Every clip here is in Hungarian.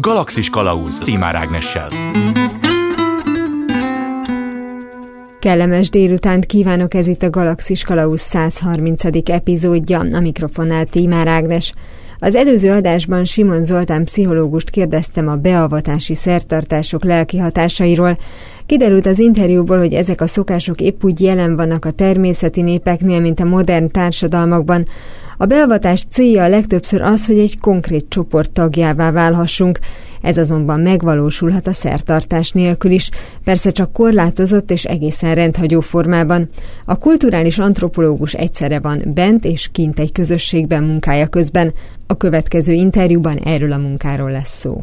Galaxis Kalauz Timár Ágnessel. Kellemes délutánt kívánok, ez itt a Galaxis Kalauz 130. epizódja, a mikrofonnál Tímár Ágnes. Az előző adásban Simon Zoltán pszichológust kérdeztem a beavatási szertartások lelki hatásairól. Kiderült az interjúból, hogy ezek a szokások épp úgy jelen vannak a természeti népeknél, mint a modern társadalmakban. A beavatás célja legtöbbször az, hogy egy konkrét csoport tagjává válhassunk, ez azonban megvalósulhat a szertartás nélkül is, persze csak korlátozott és egészen rendhagyó formában. A kulturális antropológus egyszerre van bent és kint egy közösségben munkája közben. A következő interjúban erről a munkáról lesz szó.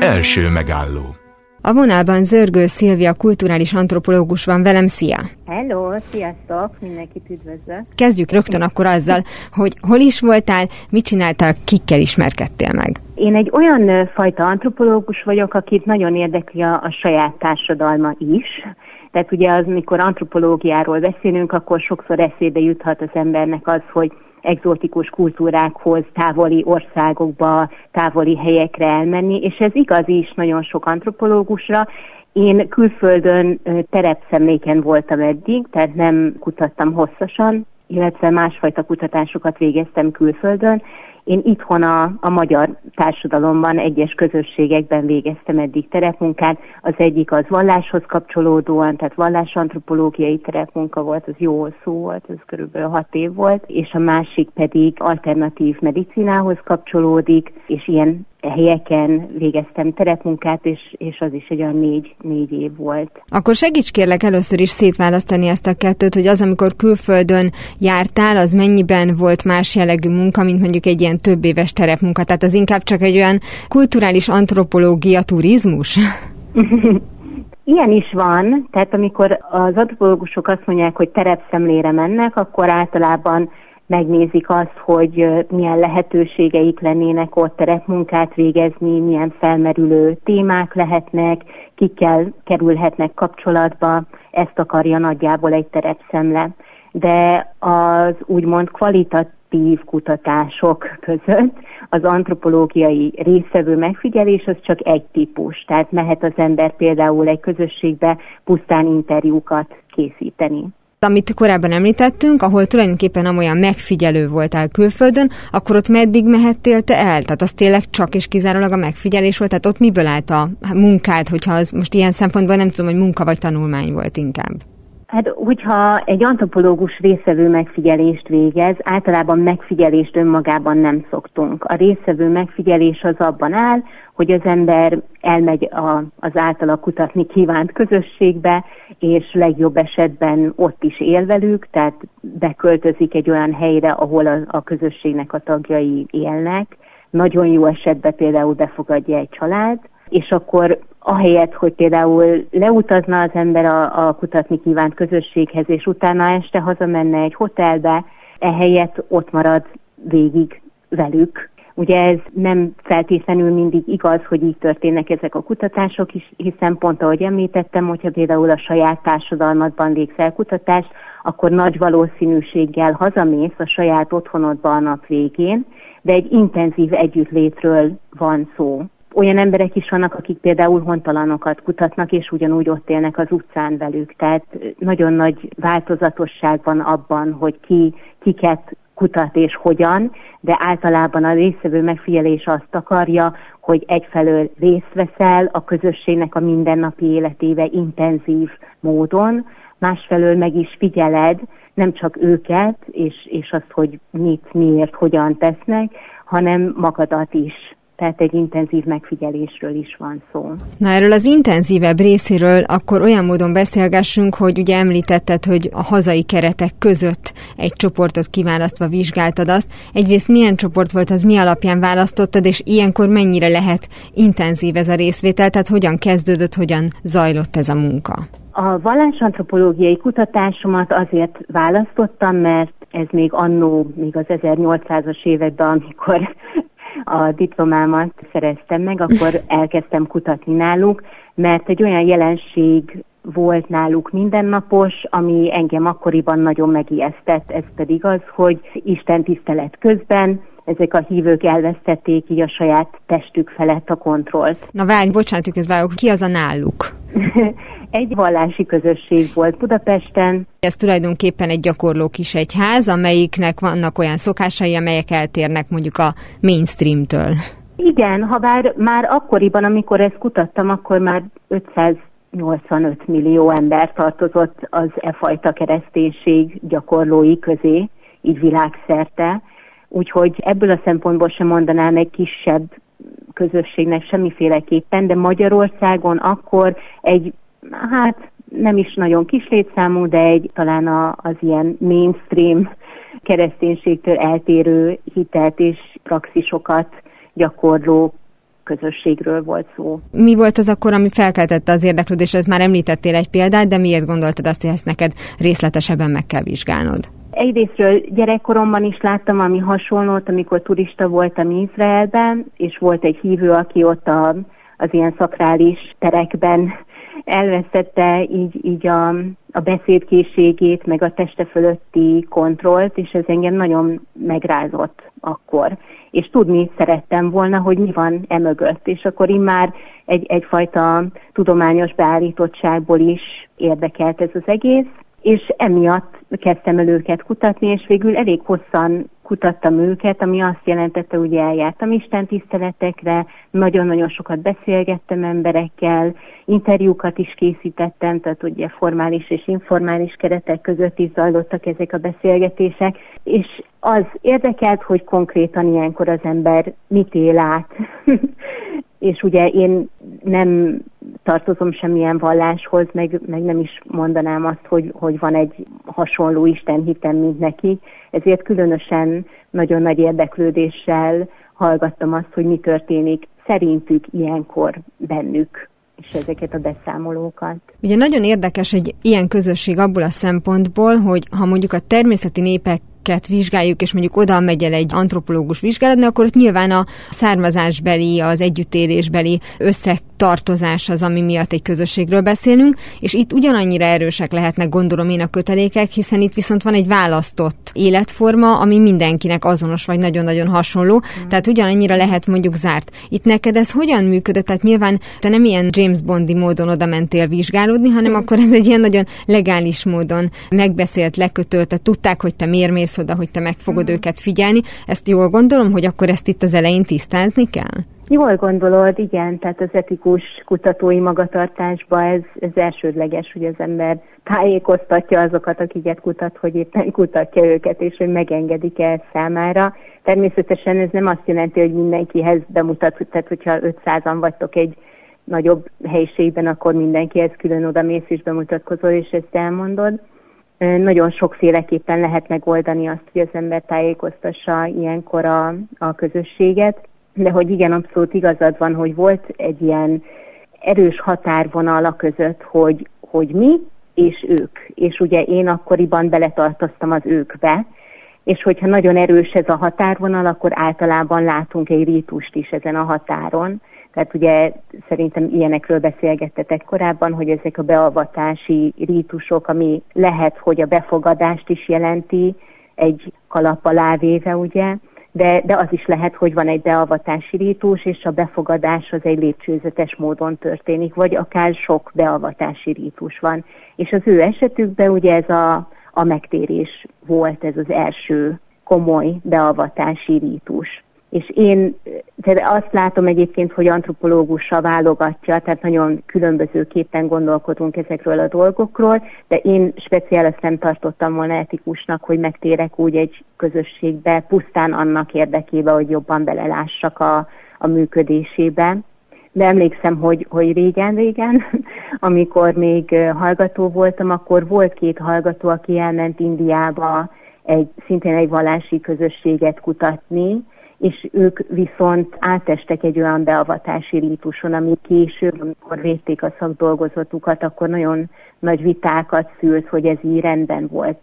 Első megálló a vonalban Zörgő Szilvia kulturális antropológus van velem, szia! Hello, sziasztok, mindenkit üdvözlök! Kezdjük rögtön akkor azzal, hogy hol is voltál, mit csináltál, kikkel ismerkedtél meg? Én egy olyan fajta antropológus vagyok, akit nagyon érdekli a, a saját társadalma is, tehát ugye az, mikor antropológiáról beszélünk, akkor sokszor eszébe juthat az embernek az, hogy egzotikus kultúrákhoz, távoli országokba, távoli helyekre elmenni, és ez igaz is nagyon sok antropológusra. Én külföldön terepszemléken voltam eddig, tehát nem kutattam hosszasan, illetve másfajta kutatásokat végeztem külföldön, én itthon a, a magyar társadalomban, egyes közösségekben végeztem eddig terepmunkát. Az egyik az valláshoz kapcsolódóan, tehát vallásantropológiai terepmunka volt, az jó szó volt, ez körülbelül hat év volt, és a másik pedig alternatív medicinához kapcsolódik, és ilyen helyeken végeztem terepmunkát, és, és az is egy olyan négy, négy év volt. Akkor segíts kérlek először is szétválasztani ezt a kettőt, hogy az, amikor külföldön jártál, az mennyiben volt más jellegű munka, mint mondjuk egy ilyen több éves terepmunka. Tehát az inkább csak egy olyan kulturális antropológia turizmus? Ilyen is van, tehát amikor az antropológusok azt mondják, hogy terepszemlére mennek, akkor általában megnézik azt, hogy milyen lehetőségeik lennének ott terepmunkát végezni, milyen felmerülő témák lehetnek, kikkel kerülhetnek kapcsolatba, ezt akarja nagyjából egy terepszemle. De az úgymond kvalitatív kutatások között az antropológiai részevő megfigyelés az csak egy típus. Tehát mehet az ember például egy közösségbe pusztán interjúkat készíteni amit korábban említettünk, ahol tulajdonképpen amolyan megfigyelő voltál külföldön, akkor ott meddig mehettél te el? Tehát az tényleg csak és kizárólag a megfigyelés volt? Tehát ott miből állt a munkád, hogyha az most ilyen szempontból nem tudom, hogy munka vagy tanulmány volt inkább? Hát, hogyha egy antropológus részevő megfigyelést végez, általában megfigyelést önmagában nem szoktunk. A részevő megfigyelés az abban áll, hogy az ember elmegy a, az általa kutatni kívánt közösségbe, és legjobb esetben ott is él velük, tehát beköltözik egy olyan helyre, ahol a, a közösségnek a tagjai élnek. Nagyon jó esetben például befogadja egy család, és akkor ahelyett, hogy például leutazna az ember a, a kutatni kívánt közösséghez, és utána este hazamenne egy hotelbe, ehelyett ott marad végig velük. Ugye ez nem feltétlenül mindig igaz, hogy így történnek ezek a kutatások is, hiszen pont ahogy említettem, hogyha például a saját társadalmadban végzel kutatást, akkor nagy valószínűséggel hazamész a saját otthonodba a nap végén, de egy intenzív együttlétről van szó olyan emberek is vannak, akik például hontalanokat kutatnak, és ugyanúgy ott élnek az utcán velük. Tehát nagyon nagy változatosság van abban, hogy ki kiket kutat és hogyan, de általában a részvevő megfigyelés azt akarja, hogy egyfelől részt veszel a közösségnek a mindennapi életébe intenzív módon, másfelől meg is figyeled nem csak őket, és, és azt, hogy mit, miért, hogyan tesznek, hanem magadat is tehát egy intenzív megfigyelésről is van szó. Na erről az intenzívebb részéről akkor olyan módon beszélgessünk, hogy ugye említetted, hogy a hazai keretek között egy csoportot kiválasztva vizsgáltad azt. Egyrészt milyen csoport volt az, mi alapján választottad, és ilyenkor mennyire lehet intenzív ez a részvétel, tehát hogyan kezdődött, hogyan zajlott ez a munka? A vallásantropológiai kutatásomat azért választottam, mert ez még annó, még az 1800-as években, amikor a diplomámat szereztem meg, akkor elkezdtem kutatni náluk, mert egy olyan jelenség volt náluk mindennapos, ami engem akkoriban nagyon megijesztett, ez pedig az, hogy Isten tisztelet közben ezek a hívők elvesztették így a saját testük felett a kontrollt. Na várj, bocsánat, közben ki az a náluk? egy vallási közösség volt Budapesten. Ez tulajdonképpen egy gyakorló kis egyház, amelyiknek vannak olyan szokásai, amelyek eltérnek mondjuk a mainstreamtől. Igen, ha bár már akkoriban, amikor ezt kutattam, akkor már 585 millió ember tartozott az e fajta kereszténység gyakorlói közé, így világszerte. Úgyhogy ebből a szempontból sem mondanám egy kisebb közösségnek semmiféleképpen, de Magyarországon akkor egy, hát nem is nagyon kis létszámú, de egy talán a, az ilyen mainstream kereszténységtől eltérő hitelt és praxisokat gyakorló közösségről volt szó. Mi volt az akkor, ami felkeltette az érdeklődést? Már említettél egy példát, de miért gondoltad azt, hogy ezt neked részletesebben meg kell vizsgálnod? Egyrésztről gyerekkoromban is láttam ami hasonlót, amikor turista voltam Izraelben, és volt egy hívő, aki ott a, az ilyen szakrális terekben elvesztette így, így a, a beszédkészségét, meg a teste fölötti kontrollt, és ez engem nagyon megrázott akkor. És tudni szerettem volna, hogy mi van emögött, és akkor én már egy, egyfajta tudományos beállítottságból is érdekelt ez az egész, és emiatt kezdtem el őket kutatni, és végül elég hosszan kutattam őket, ami azt jelentette, hogy eljártam Isten tiszteletekre, nagyon-nagyon sokat beszélgettem emberekkel, interjúkat is készítettem, tehát ugye formális és informális keretek között is zajlottak ezek a beszélgetések, és az érdekelt, hogy konkrétan ilyenkor az ember mit él át. és ugye én nem tartozom semmilyen valláshoz, meg, meg nem is mondanám azt, hogy, hogy van egy hasonló Isten hitem, mint neki, ezért különösen nagyon nagy érdeklődéssel hallgattam azt, hogy mi történik szerintük ilyenkor bennük és ezeket a beszámolókat. Ugye nagyon érdekes egy ilyen közösség abból a szempontból, hogy ha mondjuk a természeti népek ket vizsgáljuk, és mondjuk oda megy el egy antropológus vizsgálatni, akkor ott nyilván a származásbeli, az együttélésbeli összetartozás az, ami miatt egy közösségről beszélünk, és itt ugyanannyira erősek lehetnek, gondolom én a kötelékek, hiszen itt viszont van egy választott életforma, ami mindenkinek azonos, vagy nagyon-nagyon hasonló, mm. tehát ugyanannyira lehet mondjuk zárt. Itt neked ez hogyan működött? Tehát nyilván te nem ilyen James Bondi módon oda mentél vizsgálódni, hanem mm. akkor ez egy ilyen nagyon legális módon megbeszélt, lekötölt, tehát tudták, hogy te miért mész oda, hogy te meg fogod mm. őket figyelni. Ezt jól gondolom, hogy akkor ezt itt az elején tisztázni kell? Jól gondolod, igen, tehát az etikus kutatói magatartásba ez, ez elsődleges, hogy az ember tájékoztatja azokat, akiket kutat, hogy éppen kutatja őket, és hogy megengedik el számára. Természetesen ez nem azt jelenti, hogy mindenkihez bemutat, tehát hogyha 500-an vagytok egy nagyobb helyiségben, akkor mindenkihez külön oda mész és bemutatkozol, és ezt elmondod nagyon sokféleképpen lehet megoldani azt, hogy az ember tájékoztassa ilyenkor a, a közösséget, de hogy igen, abszolút igazad van, hogy volt egy ilyen erős határvonal a között, hogy, hogy mi és ők. És ugye én akkoriban beletartoztam az őkbe, és hogyha nagyon erős ez a határvonal, akkor általában látunk egy rítust is ezen a határon, tehát ugye szerintem ilyenekről beszélgettetek korábban, hogy ezek a beavatási rítusok, ami lehet, hogy a befogadást is jelenti, egy kalap alá véve, ugye, de, de az is lehet, hogy van egy beavatási rítus, és a befogadás az egy lépcsőzetes módon történik, vagy akár sok beavatási rítus van. És az ő esetükben ugye ez a, a megtérés volt, ez az első komoly beavatási rítus és én tehát azt látom egyébként, hogy antropológussal válogatja, tehát nagyon különbözőképpen gondolkodunk ezekről a dolgokról, de én speciál ezt nem tartottam volna etikusnak, hogy megtérek úgy egy közösségbe, pusztán annak érdekében, hogy jobban belelássak a, a működésébe. De emlékszem, hogy, hogy régen-régen, amikor még hallgató voltam, akkor volt két hallgató, aki elment Indiába egy, szintén egy vallási közösséget kutatni, és ők viszont átestek egy olyan beavatási rítuson, ami később, amikor védték a szakdolgozatukat, akkor nagyon nagy vitákat szült, hogy ez így rendben volt.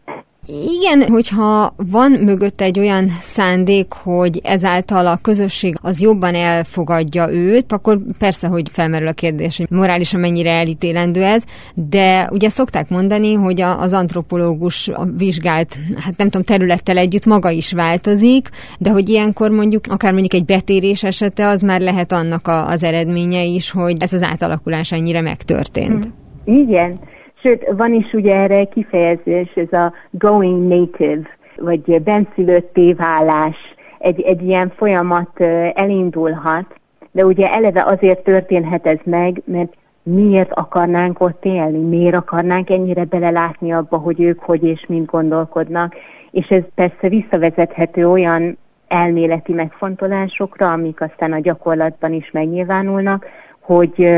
Igen, hogyha van mögött egy olyan szándék, hogy ezáltal a közösség az jobban elfogadja őt, akkor persze, hogy felmerül a kérdés, hogy morálisan mennyire elítélendő ez, de ugye szokták mondani, hogy az antropológus a vizsgált, hát nem tudom, területtel együtt maga is változik, de hogy ilyenkor mondjuk akár mondjuk egy betérés esete, az már lehet annak a, az eredménye is, hogy ez az átalakulás ennyire megtörtént. Mm. Igen. Sőt, van is ugye erre kifejezés, ez a going native, vagy benszülötté válás. Egy, egy ilyen folyamat elindulhat, de ugye eleve azért történhet ez meg, mert miért akarnánk ott élni, miért akarnánk ennyire belelátni abba, hogy ők hogy és mind gondolkodnak. És ez persze visszavezethető olyan elméleti megfontolásokra, amik aztán a gyakorlatban is megnyilvánulnak, hogy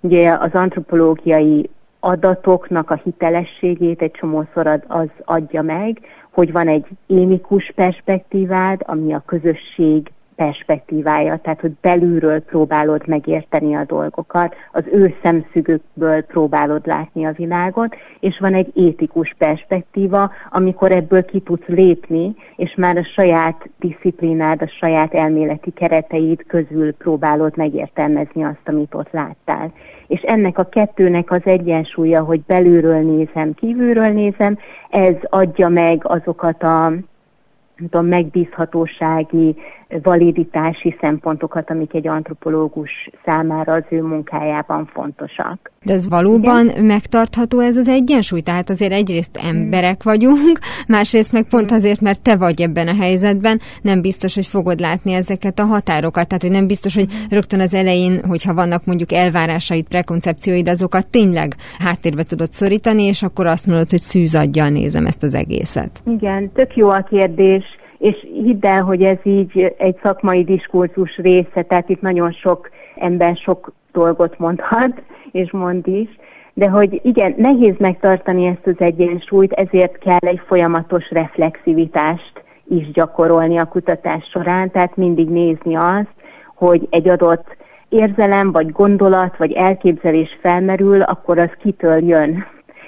ugye az antropológiai adatoknak a hitelességét egy csomószor az, az adja meg, hogy van egy émikus perspektívád, ami a közösség perspektívája, tehát hogy belülről próbálod megérteni a dolgokat, az ő szemszögükből próbálod látni a világot, és van egy étikus perspektíva, amikor ebből ki tudsz lépni, és már a saját disziplinád, a saját elméleti kereteid közül próbálod megértelmezni azt, amit ott láttál. És ennek a kettőnek az egyensúlya, hogy belülről nézem, kívülről nézem, ez adja meg azokat a tudom, megbízhatósági, validitási szempontokat, amik egy antropológus számára az ő munkájában fontosak. De ez valóban Igen? megtartható ez az egyensúly? Tehát azért egyrészt emberek vagyunk, másrészt meg pont azért, mert te vagy ebben a helyzetben, nem biztos, hogy fogod látni ezeket a határokat. Tehát, hogy nem biztos, hogy rögtön az elején, hogyha vannak mondjuk elvárásaid, prekoncepcióid, azokat tényleg háttérbe tudod szorítani, és akkor azt mondod, hogy szűzadjal nézem ezt az egészet. Igen, tök jó a kérdés és hidd el, hogy ez így egy szakmai diskurzus része, tehát itt nagyon sok ember sok dolgot mondhat, és mond is, de hogy igen, nehéz megtartani ezt az egyensúlyt, ezért kell egy folyamatos reflexivitást is gyakorolni a kutatás során, tehát mindig nézni azt, hogy egy adott érzelem, vagy gondolat, vagy elképzelés felmerül, akkor az kitől jön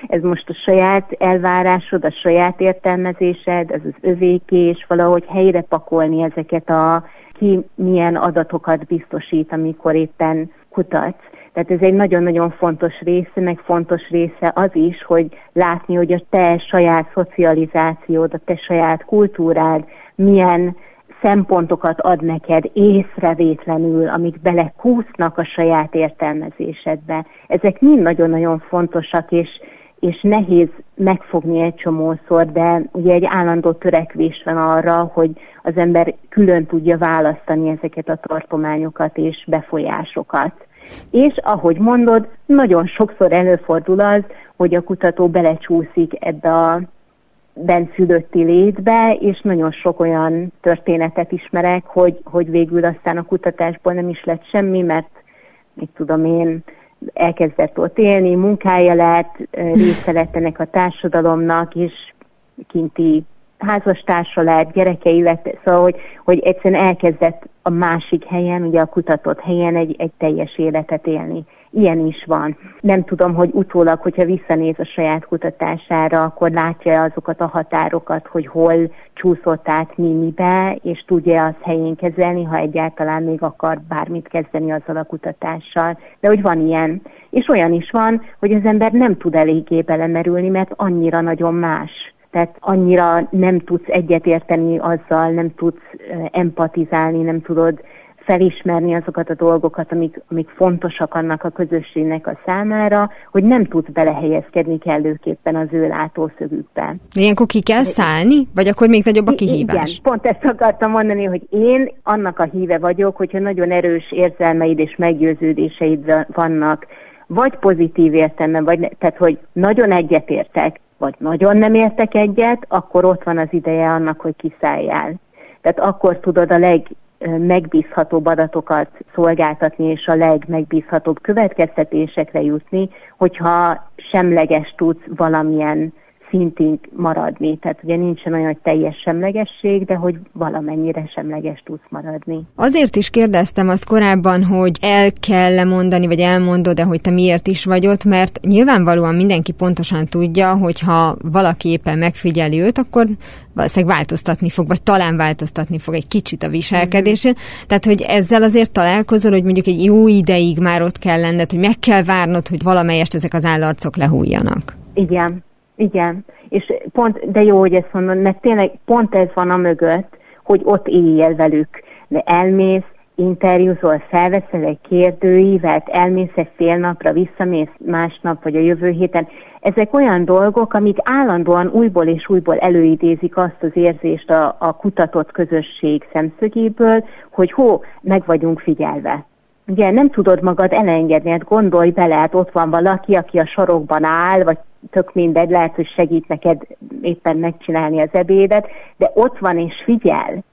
ez most a saját elvárásod, a saját értelmezésed, ez az övéké, és valahogy helyre pakolni ezeket a ki milyen adatokat biztosít, amikor éppen kutatsz. Tehát ez egy nagyon-nagyon fontos része, meg fontos része az is, hogy látni, hogy a te saját szocializációd, a te saját kultúrád milyen szempontokat ad neked észrevétlenül, amik belekúsznak a saját értelmezésedbe. Ezek mind nagyon-nagyon fontosak, és és nehéz megfogni egy csomószor, de ugye egy állandó törekvés van arra, hogy az ember külön tudja választani ezeket a tartományokat és befolyásokat. És ahogy mondod, nagyon sokszor előfordul az, hogy a kutató belecsúszik ebbe a benszülötti létbe, és nagyon sok olyan történetet ismerek, hogy, hogy végül aztán a kutatásból nem is lett semmi, mert mit tudom én, elkezdett ott élni, munkája lett, része lett ennek a társadalomnak, és kinti házastársa lett, gyerekei lett, szóval, hogy, hogy egyszerűen elkezdett a másik helyen, ugye a kutatott helyen egy, egy teljes életet élni. Ilyen is van. Nem tudom, hogy utólag, hogyha visszanéz a saját kutatására, akkor látja azokat a határokat, hogy hol csúszott át mi mibe, és tudja azt helyén kezelni, ha egyáltalán még akar bármit kezdeni azzal a kutatással. De hogy van ilyen. És olyan is van, hogy az ember nem tud eléggé belemerülni, mert annyira nagyon más tehát annyira nem tudsz egyetérteni azzal, nem tudsz empatizálni, nem tudod felismerni azokat a dolgokat, amik, amik fontosak annak a közösségnek a számára, hogy nem tudsz belehelyezkedni kellőképpen az ő látószögükbe. Ilyenkor ki kell szállni? Vagy akkor még nagyobb a kihívás? Igen, pont ezt akartam mondani, hogy én annak a híve vagyok, hogyha nagyon erős érzelmeid és meggyőződéseid vannak, vagy pozitív értelme, vagy ne, tehát hogy nagyon egyetértek, vagy nagyon nem értek egyet, akkor ott van az ideje annak, hogy kiszálljál. Tehát akkor tudod a legmegbízhatóbb adatokat szolgáltatni, és a legmegbízhatóbb következtetésekre jutni, hogyha semleges tudsz valamilyen szintig maradni. Tehát ugye nincsen olyan, hogy teljes semlegesség, de hogy valamennyire semleges tudsz maradni. Azért is kérdeztem azt korábban, hogy el kell mondani, vagy elmondod de hogy te miért is vagy ott, mert nyilvánvalóan mindenki pontosan tudja, hogy ha valaki éppen megfigyeli őt, akkor valószínűleg változtatni fog, vagy talán változtatni fog egy kicsit a viselkedésén. Mm-hmm. Tehát, hogy ezzel azért találkozol, hogy mondjuk egy jó ideig már ott kell lenned, hogy meg kell várnod, hogy valamelyest ezek az állarcok lehújjanak. Igen, igen. És pont, de jó, hogy ezt mondod, mert tényleg pont ez van a mögött, hogy ott éljél velük. De elmész, interjúzol, felveszel egy kérdőívet, elmész egy fél napra, visszamész másnap vagy a jövő héten. Ezek olyan dolgok, amik állandóan újból és újból előidézik azt az érzést a, a kutatott közösség szemszögéből, hogy hó, meg vagyunk figyelve. Ugye nem tudod magad elengedni, hát gondolj bele, hát ott van valaki, aki a sarokban áll, vagy tök mindegy, lehet, hogy segít neked éppen megcsinálni az ebédet, de ott van és figyel.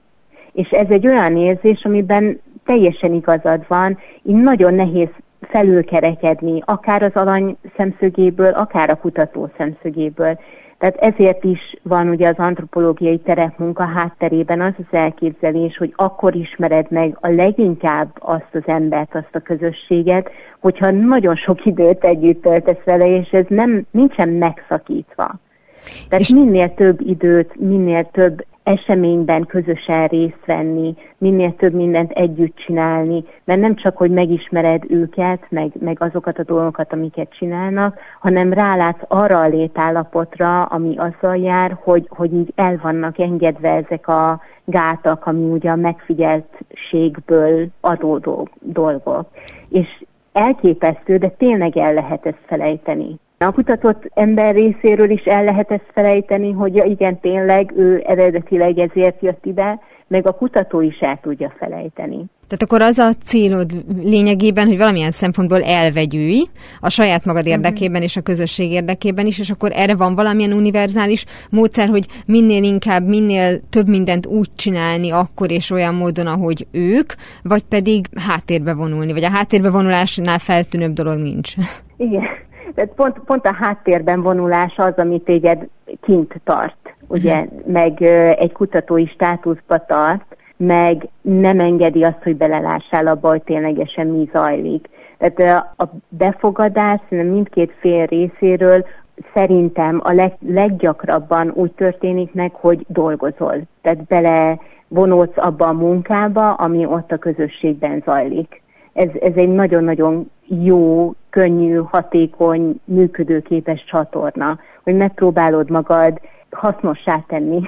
És ez egy olyan érzés, amiben teljesen igazad van, így nagyon nehéz felülkerekedni, akár az alany szemszögéből, akár a kutató szemszögéből. Tehát ezért is van ugye az antropológiai terepmunka hátterében az az elképzelés, hogy akkor ismered meg a leginkább azt az embert, azt a közösséget, hogyha nagyon sok időt együtt töltesz vele, és ez nem, nincsen megszakítva. Tehát és minél több időt, minél több eseményben közösen részt venni, minél több mindent együtt csinálni, mert nem csak, hogy megismered őket, meg, meg azokat a dolgokat, amiket csinálnak, hanem rálátsz arra a létállapotra, ami azzal jár, hogy, hogy így el vannak engedve ezek a gátak, ami ugye a megfigyeltségből adódó dolgok. És elképesztő, de tényleg el lehet ezt felejteni. A kutatott ember részéről is el lehet ezt felejteni, hogy ja, igen, tényleg ő eredetileg ezért jött ide, meg a kutató is el tudja felejteni. Tehát akkor az a célod lényegében, hogy valamilyen szempontból elvegyülj a saját magad mhm. érdekében és a közösség érdekében is, és akkor erre van valamilyen univerzális módszer, hogy minél inkább, minél több mindent úgy csinálni akkor és olyan módon, ahogy ők, vagy pedig háttérbe vonulni, vagy a háttérbe vonulásnál feltűnőbb dolog nincs. Igen. Tehát pont, pont a háttérben vonulás az, ami téged kint tart, ugye, mhm. meg egy kutatói státuszba tart, meg nem engedi azt, hogy belelássál abba, hogy ténylegesen mi zajlik. Tehát a befogadás mindkét fél részéről szerintem a leg, leggyakrabban úgy történik meg, hogy dolgozol. Tehát bele vonódsz abba a munkába, ami ott a közösségben zajlik. Ez, ez egy nagyon-nagyon jó, könnyű, hatékony, működőképes csatorna, hogy megpróbálod magad hasznossá tenni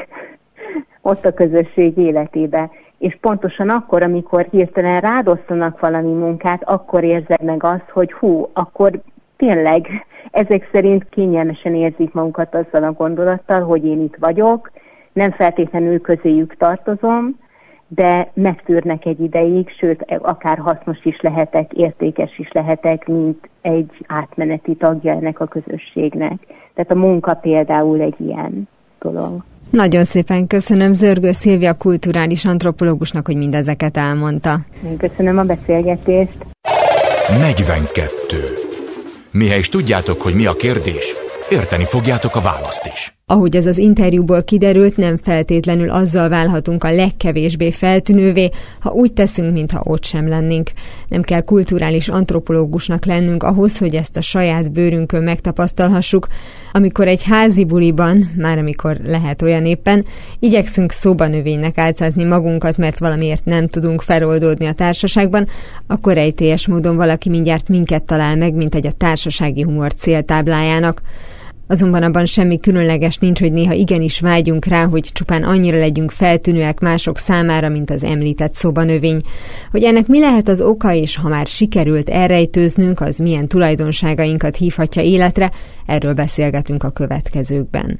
ott a közösség életébe. És pontosan akkor, amikor hirtelen rádosztanak valami munkát, akkor érzed meg azt, hogy hú, akkor tényleg ezek szerint kényelmesen érzik magukat azzal a gondolattal, hogy én itt vagyok, nem feltétlenül közéjük tartozom, de megtűrnek egy ideig, sőt, akár hasznos is lehetek, értékes is lehetek, mint egy átmeneti tagja ennek a közösségnek. Tehát a munka például egy ilyen dolog. Nagyon szépen köszönöm Zörgő Szilvia kulturális antropológusnak, hogy mindezeket elmondta. Én köszönöm a beszélgetést. 42. Mihez is tudjátok, hogy mi a kérdés, érteni fogjátok a választ is. Ahogy ez az interjúból kiderült, nem feltétlenül azzal válhatunk a legkevésbé feltűnővé, ha úgy teszünk, mintha ott sem lennénk. Nem kell kulturális antropológusnak lennünk ahhoz, hogy ezt a saját bőrünkön megtapasztalhassuk, amikor egy házi buliban, már amikor lehet olyan éppen, igyekszünk szobanövénynek álcázni magunkat, mert valamiért nem tudunk feloldódni a társaságban, akkor rejtélyes módon valaki mindjárt minket talál meg, mint egy a társasági humor céltáblájának. Azonban abban semmi különleges nincs, hogy néha igenis vágyunk rá, hogy csupán annyira legyünk feltűnőek mások számára, mint az említett szobanövény. Hogy ennek mi lehet az oka, és ha már sikerült elrejtőznünk, az milyen tulajdonságainkat hívhatja életre, erről beszélgetünk a következőkben.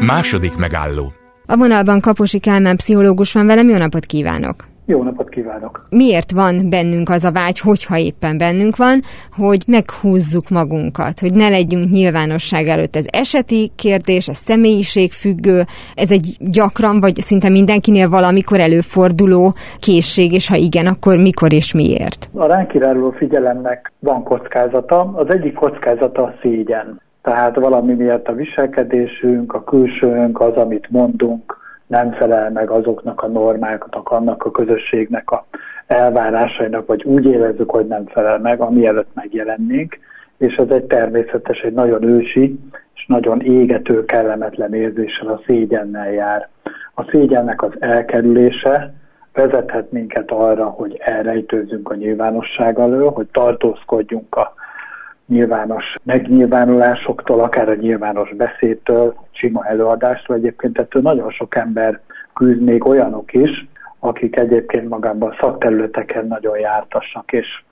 Második megálló. A vonalban Kaposi Kálmán pszichológus van velem, jó napot kívánok! Jó napot kívánok! Miért van bennünk az a vágy, hogyha éppen bennünk van, hogy meghúzzuk magunkat, hogy ne legyünk nyilvánosság előtt. Ez eseti kérdés, ez személyiségfüggő, ez egy gyakran, vagy szinte mindenkinél valamikor előforduló készség, és ha igen, akkor mikor és miért? A ránk irányuló figyelemnek van kockázata. Az egyik kockázata a szégyen. Tehát valami miatt a viselkedésünk, a külsőnk, az, amit mondunk, nem felel meg azoknak a normáknak, annak a közösségnek a elvárásainak, vagy úgy érezzük, hogy nem felel meg, ami előtt megjelennénk, és ez egy természetes, egy nagyon ősi, és nagyon égető, kellemetlen érzéssel, a szégyennel jár. A szégyennek az elkerülése vezethet minket arra, hogy elrejtőzünk a nyilvánosság elől, hogy tartózkodjunk a nyilvános megnyilvánulásoktól, akár a nyilvános beszédtől, sima előadástól. Egyébként ettől nagyon sok ember küzd, még olyanok is, akik egyébként magában a szakterületeken nagyon jártassak és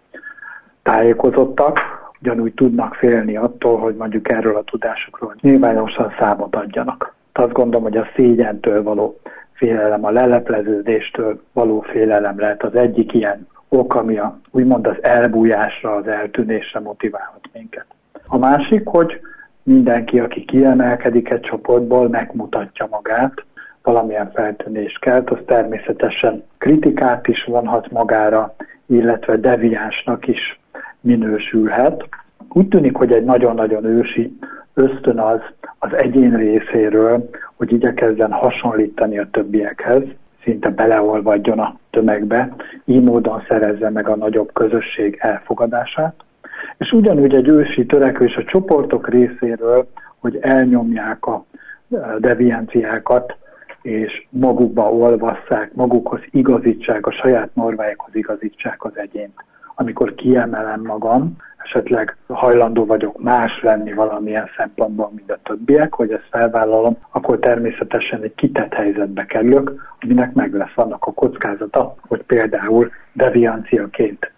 tájékozottak, ugyanúgy tudnak félni attól, hogy mondjuk erről a tudásokról nyilvánosan számot adjanak. Azt gondolom, hogy a szégyentől való félelem, a lelepleződéstől való félelem lehet az egyik ilyen ok, ami a, úgymond az elbújásra, az eltűnésre motiválhat minket. A másik, hogy mindenki, aki kiemelkedik egy csoportból, megmutatja magát, valamilyen feltűnést kelt, az természetesen kritikát is vonhat magára, illetve deviánsnak is minősülhet. Úgy tűnik, hogy egy nagyon-nagyon ősi ösztön az az egyén részéről, hogy igyekezzen hasonlítani a többiekhez, szinte beleolvadjon a tömegbe, így módon szerezze meg a nagyobb közösség elfogadását. És ugyanúgy egy ősi törekvés a csoportok részéről, hogy elnyomják a devianciákat, és magukba olvasszák, magukhoz igazítsák, a saját normáikhoz igazítsák az egyént. Amikor kiemelem magam, esetleg hajlandó vagyok más lenni valamilyen szempontból, mint a többiek, hogy ezt felvállalom, akkor természetesen egy kitett helyzetbe kerülök, aminek meg lesz annak a kockázata, hogy például devianciaként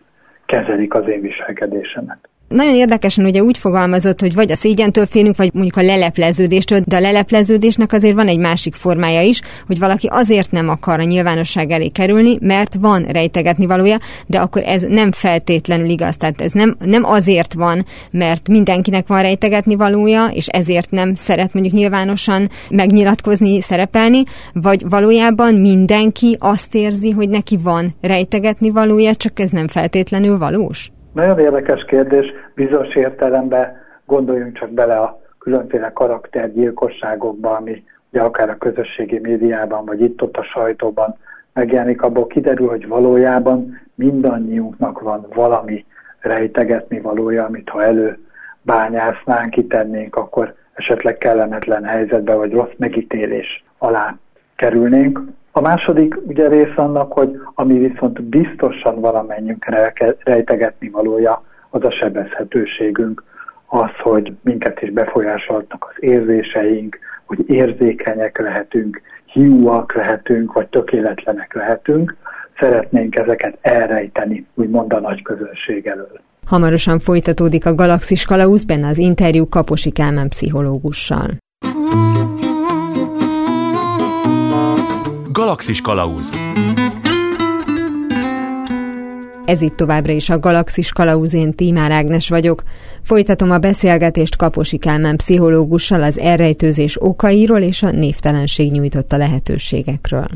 kezelik az én viselkedésemet. Nagyon érdekesen ugye úgy fogalmazott, hogy vagy a szégyentől félünk, vagy mondjuk a lelepleződéstől, de a lelepleződésnek azért van egy másik formája is, hogy valaki azért nem akar a nyilvánosság elé kerülni, mert van rejtegetni valója, de akkor ez nem feltétlenül igaz. Tehát ez nem, nem azért van, mert mindenkinek van rejtegetni valója, és ezért nem szeret mondjuk nyilvánosan megnyilatkozni, szerepelni, vagy valójában mindenki azt érzi, hogy neki van rejtegetni valója, csak ez nem feltétlenül valós. Nagyon érdekes kérdés, bizonyos értelemben gondoljunk csak bele a különféle karaktergyilkosságokba, ami ugye akár a közösségi médiában, vagy itt-ott a sajtóban megjelenik, abból kiderül, hogy valójában mindannyiunknak van valami rejtegetni valója, amit ha elő bányásznánk, kitennénk, akkor esetleg kellemetlen helyzetbe vagy rossz megítélés alá kerülnénk. A második ugye rész annak, hogy ami viszont biztosan valamennyünkre rejtegetni valója, az a sebezhetőségünk, az, hogy minket is befolyásoltak az érzéseink, hogy érzékenyek lehetünk, hiúak lehetünk, vagy tökéletlenek lehetünk, szeretnénk ezeket elrejteni, úgymond a nagy közönség elől. Hamarosan folytatódik a Galaxis Kalauz benne az interjú Kaposi Kálmán pszichológussal. Galaxis Kalauz Ez itt továbbra is a Galaxis Kalauz, én Tímár Ágnes vagyok. Folytatom a beszélgetést Kaposi Kálmán pszichológussal az elrejtőzés okairól és a névtelenség nyújtotta lehetőségekről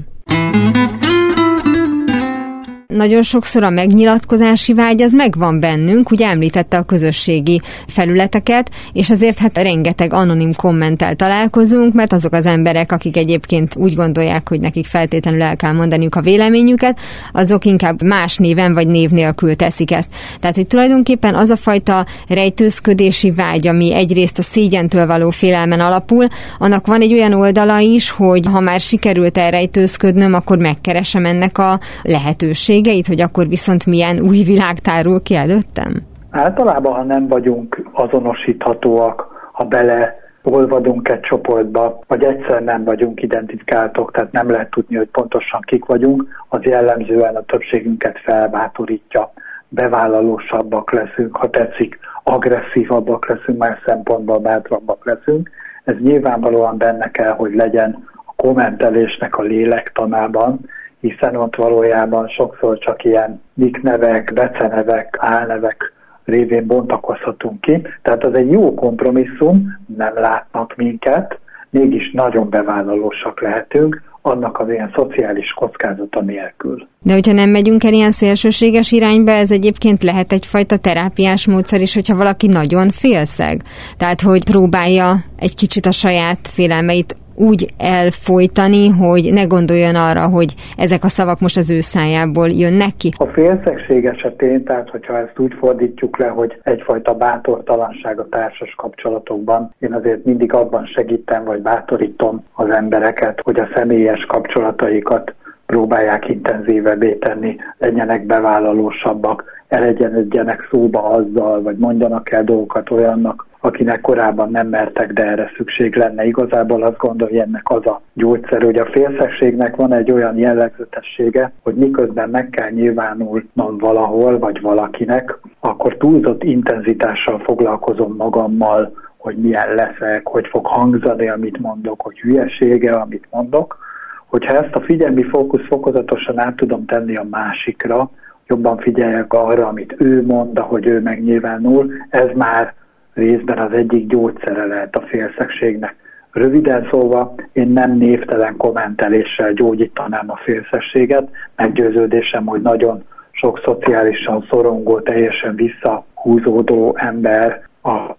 nagyon sokszor a megnyilatkozási vágy az megvan bennünk, ugye említette a közösségi felületeket, és azért hát rengeteg anonim kommentel találkozunk, mert azok az emberek, akik egyébként úgy gondolják, hogy nekik feltétlenül el kell mondaniuk a véleményüket, azok inkább más néven vagy név nélkül teszik ezt. Tehát, hogy tulajdonképpen az a fajta rejtőzködési vágy, ami egyrészt a szégyentől való félelmen alapul, annak van egy olyan oldala is, hogy ha már sikerült elrejtőzködnöm, akkor megkeresem ennek a lehetőségét lehetőségeit, hogy akkor viszont milyen új világ tárul ki előttem? Általában, ha nem vagyunk azonosíthatóak, ha bele olvadunk egy csoportba, vagy egyszer nem vagyunk identifikáltok, tehát nem lehet tudni, hogy pontosan kik vagyunk, az jellemzően a többségünket felbátorítja, bevállalósabbak leszünk, ha tetszik, agresszívabbak leszünk, más szempontból bátrabbak leszünk. Ez nyilvánvalóan benne kell, hogy legyen a kommentelésnek a lélektanában, hiszen ott valójában sokszor csak ilyen nicknevek, becenevek, álnevek révén bontakozhatunk ki. Tehát az egy jó kompromisszum, nem látnak minket, mégis nagyon bevállalósak lehetünk, annak az ilyen szociális kockázata nélkül. De hogyha nem megyünk el ilyen szélsőséges irányba, ez egyébként lehet egyfajta terápiás módszer is, hogyha valaki nagyon félszeg. Tehát, hogy próbálja egy kicsit a saját félelmeit úgy elfolytani, hogy ne gondoljon arra, hogy ezek a szavak most az ő szájából jönnek ki? A félszegség esetén, tehát hogyha ezt úgy fordítjuk le, hogy egyfajta bátortalanság a társas kapcsolatokban, én azért mindig abban segítem, vagy bátorítom az embereket, hogy a személyes kapcsolataikat próbálják intenzívebbé tenni, legyenek bevállalósabbak, elegyenedjenek szóba azzal, vagy mondjanak el dolgokat olyannak, akinek korábban nem mertek, de erre szükség lenne. Igazából azt gondolja, ennek az a gyógyszer, hogy a félszegségnek van egy olyan jellegzetessége, hogy miközben meg kell nyilvánulnom valahol, vagy valakinek, akkor túlzott intenzitással foglalkozom magammal, hogy milyen leszek, hogy fog hangzani, amit mondok, hogy hülyesége, amit mondok. Hogyha ezt a figyelmi fókusz fokozatosan át tudom tenni a másikra, jobban figyeljek arra, amit ő mond, ahogy ő megnyilvánul, ez már részben az egyik gyógyszere lehet a félszegségnek. Röviden szólva, én nem névtelen kommenteléssel gyógyítanám a félszességet, meggyőződésem, hogy nagyon sok szociálisan szorongó, teljesen visszahúzódó ember a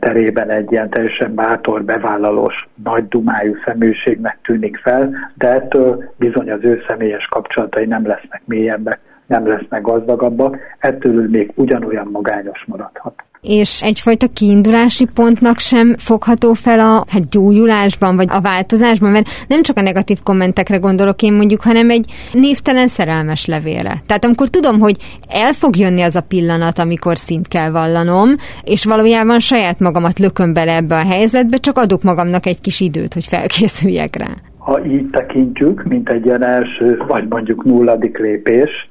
terében egy ilyen teljesen bátor, bevállalós, nagy dumájú személyiségnek tűnik fel, de ettől bizony az ő személyes kapcsolatai nem lesznek mélyebbek, nem lesznek gazdagabbak, ettől még ugyanolyan magányos maradhat és egyfajta kiindulási pontnak sem fogható fel a hát gyógyulásban, vagy a változásban, mert nem csak a negatív kommentekre gondolok én mondjuk, hanem egy névtelen szerelmes levélre. Tehát amikor tudom, hogy el fog jönni az a pillanat, amikor szint kell vallanom, és valójában saját magamat lököm bele ebbe a helyzetbe, csak adok magamnak egy kis időt, hogy felkészüljek rá. Ha így tekintjük, mint egy ilyen első, vagy mondjuk nulladik lépés,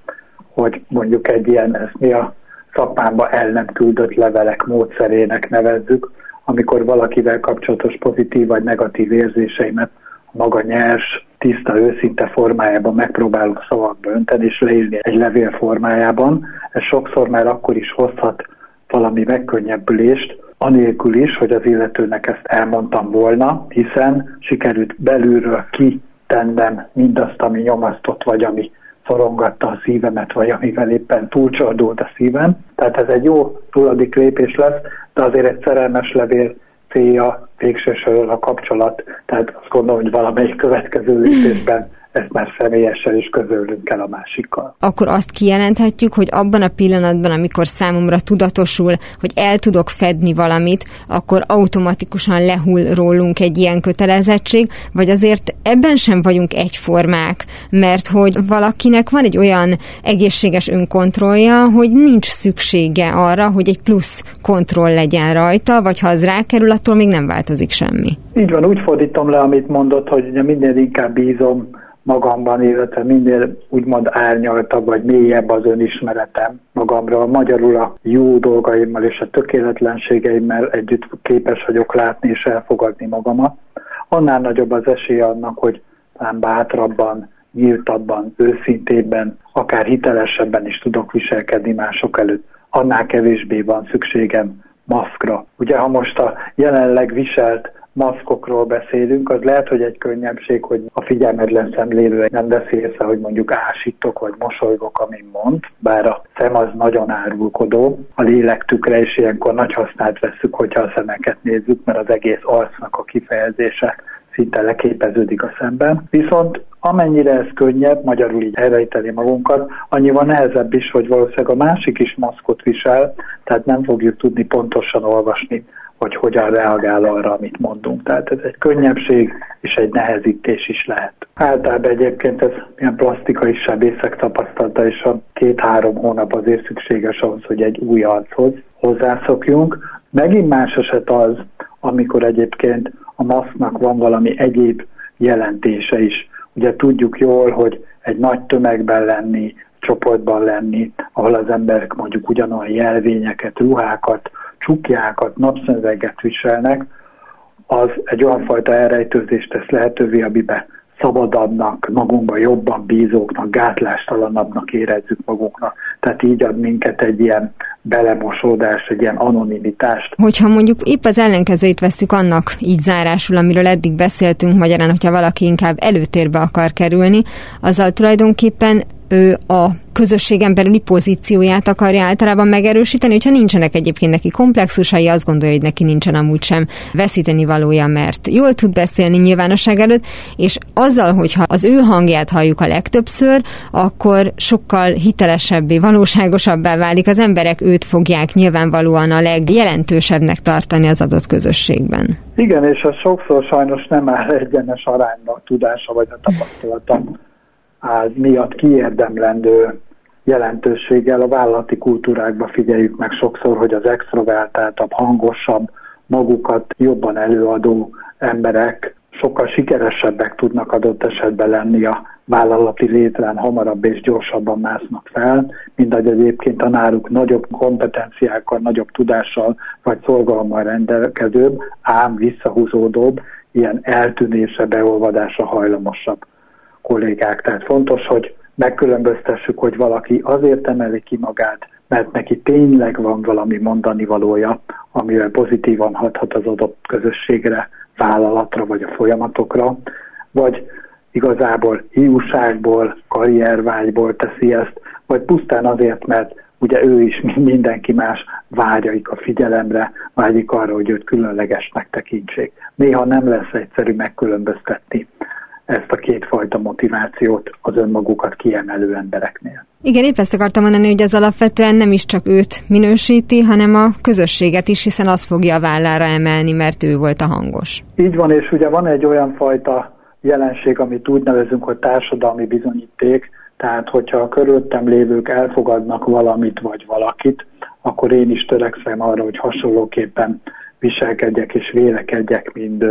hogy mondjuk egy ilyen, ezt mi a szakmámba el nem küldött levelek módszerének nevezzük, amikor valakivel kapcsolatos pozitív vagy negatív érzéseimet a maga nyers, tiszta, őszinte formájában megpróbálok szavakba önteni és leírni egy levél formájában. Ez sokszor már akkor is hozhat valami megkönnyebbülést, anélkül is, hogy az illetőnek ezt elmondtam volna, hiszen sikerült belülről kitennem mindazt, ami nyomasztott, vagy ami szorongatta a szívemet, vagy amivel éppen túlcsordult a szívem. Tehát ez egy jó túladik lépés lesz, de azért egy szerelmes levél célja végső a kapcsolat. Tehát azt gondolom, hogy valamelyik következő lépésben ezt már személyesen is közölünk kell a másikkal. Akkor azt kijelenthetjük, hogy abban a pillanatban, amikor számomra tudatosul, hogy el tudok fedni valamit, akkor automatikusan lehull rólunk egy ilyen kötelezettség, vagy azért ebben sem vagyunk egyformák, mert hogy valakinek van egy olyan egészséges önkontrollja, hogy nincs szüksége arra, hogy egy plusz kontroll legyen rajta, vagy ha az rákerül, attól még nem változik semmi. Így van, úgy fordítom le, amit mondott, hogy minél inkább bízom magamban, illetve minél úgymond árnyaltabb vagy mélyebb az önismeretem magamról, magyarul a jó dolgaimmal és a tökéletlenségeimmel együtt képes vagyok látni és elfogadni magamat, annál nagyobb az esély annak, hogy talán bátrabban, nyíltabban, őszintébben, akár hitelesebben is tudok viselkedni mások előtt. Annál kevésbé van szükségem maszkra. Ugye, ha most a jelenleg viselt maszkokról beszélünk, az lehet, hogy egy könnyebbség, hogy a figyelmetlen szemlélő nem veszi hogy mondjuk ásítok vagy mosolygok, amin mond, bár a szem az nagyon árulkodó, a lélek tükre is ilyenkor nagy hasznát veszük, hogyha a szemeket nézzük, mert az egész arcnak a kifejezése szinte leképeződik a szemben. Viszont amennyire ez könnyebb, magyarul így elrejteni magunkat, annyival nehezebb is, hogy valószínűleg a másik is maszkot visel, tehát nem fogjuk tudni pontosan olvasni hogy hogyan reagál arra, amit mondunk. Tehát ez egy könnyebbség és egy nehezítés is lehet. Általában egyébként ez ilyen plastikai sebészek tapasztalata, és a két-három hónap azért szükséges ahhoz, hogy egy új archoz hozzászokjunk. Megint más eset az, amikor egyébként a maszknak van valami egyéb jelentése is. Ugye tudjuk jól, hogy egy nagy tömegben lenni, csoportban lenni, ahol az emberek mondjuk ugyanolyan jelvényeket, ruhákat, csukjákat, napszemüveget viselnek, az egy olyan fajta elrejtőzést tesz lehetővé, amiben szabadabbnak, magunkban jobban bízóknak, gátlástalanabbnak érezzük magunknak. Tehát így ad minket egy ilyen belemosódás, egy ilyen anonimitást. Hogyha mondjuk épp az ellenkezőit veszük annak így zárásul, amiről eddig beszéltünk, magyarán, hogyha valaki inkább előtérbe akar kerülni, azzal tulajdonképpen ő a közösségen belüli pozícióját akarja általában megerősíteni, hogyha nincsenek egyébként neki komplexusai, azt gondolja, hogy neki nincsen amúgy sem veszíteni valója, mert jól tud beszélni nyilvánosság előtt, és azzal, hogyha az ő hangját halljuk a legtöbbször, akkor sokkal hitelesebbé, valóságosabbá válik. Az emberek őt fogják nyilvánvalóan a legjelentősebbnek tartani az adott közösségben. Igen, és az sokszor sajnos nem áll egyenes arányba a tudása vagy a tapasztalata miatt kiérdemlendő jelentőséggel a vállalati kultúrákba figyeljük meg sokszor, hogy az extrovertáltabb, hangosabb, magukat jobban előadó emberek sokkal sikeresebbek tudnak adott esetben lenni a vállalati létrán, hamarabb és gyorsabban másznak fel, mint ahogy egyébként a náluk nagyobb kompetenciákkal, nagyobb tudással vagy szolgalommal rendelkezőbb, ám visszahúzódóbb, ilyen eltűnése, beolvadása hajlamosabb kollégák. Tehát fontos, hogy megkülönböztessük, hogy valaki azért emeli ki magát, mert neki tényleg van valami mondani valója, amivel pozitívan hathat az adott közösségre, vállalatra vagy a folyamatokra, vagy igazából hiúságból, karriervágyból teszi ezt, vagy pusztán azért, mert ugye ő is, mindenki más vágyaik a figyelemre, vágyik arra, hogy őt különlegesnek tekintsék. Néha nem lesz egyszerű megkülönböztetni ezt a kétfajta motivációt az önmagukat kiemelő embereknél. Igen, épp ezt akartam mondani, hogy ez alapvetően nem is csak őt minősíti, hanem a közösséget is, hiszen az fogja a vállára emelni, mert ő volt a hangos. Így van, és ugye van egy olyan fajta jelenség, amit úgy nevezünk, hogy társadalmi bizonyíték, tehát hogyha a körülöttem lévők elfogadnak valamit vagy valakit, akkor én is törekszem arra, hogy hasonlóképpen viselkedjek és vélekedjek, mint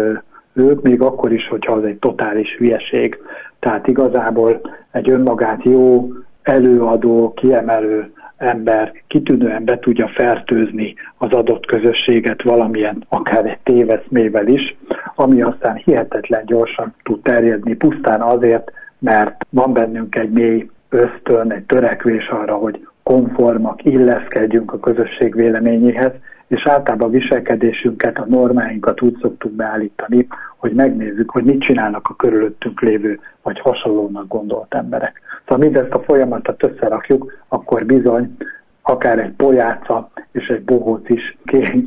ők, még akkor is, hogyha az egy totális hülyeség. Tehát igazából egy önmagát jó, előadó, kiemelő ember kitűnően be tudja fertőzni az adott közösséget valamilyen, akár egy téveszmével is, ami aztán hihetetlen gyorsan tud terjedni, pusztán azért, mert van bennünk egy mély ösztön, egy törekvés arra, hogy konformak, illeszkedjünk a közösség véleményéhez, és általában a viselkedésünket, a normáinkat úgy szoktuk beállítani, hogy megnézzük, hogy mit csinálnak a körülöttünk lévő, vagy hasonlónak gondolt emberek. Szóval mindezt a folyamatot összerakjuk, akkor bizony akár egy pojáca és egy bohóc is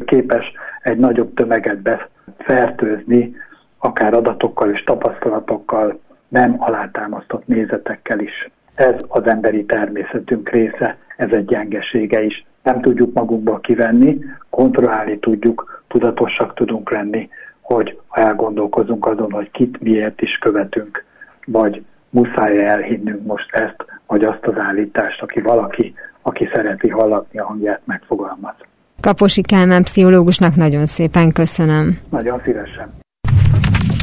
képes egy nagyobb tömeget befertőzni, akár adatokkal és tapasztalatokkal, nem alátámasztott nézetekkel is. Ez az emberi természetünk része, ez egy gyengesége is. Nem tudjuk magunkból kivenni, kontrollálni tudjuk, tudatosak tudunk lenni, hogy elgondolkozunk azon, hogy kit miért is követünk, vagy muszáj elhinnünk most ezt, vagy azt az állítást, aki valaki, aki szereti hallatni a hangját, megfogalmaz. Kaposi Kálmán pszichológusnak nagyon szépen köszönöm. Nagyon szívesen.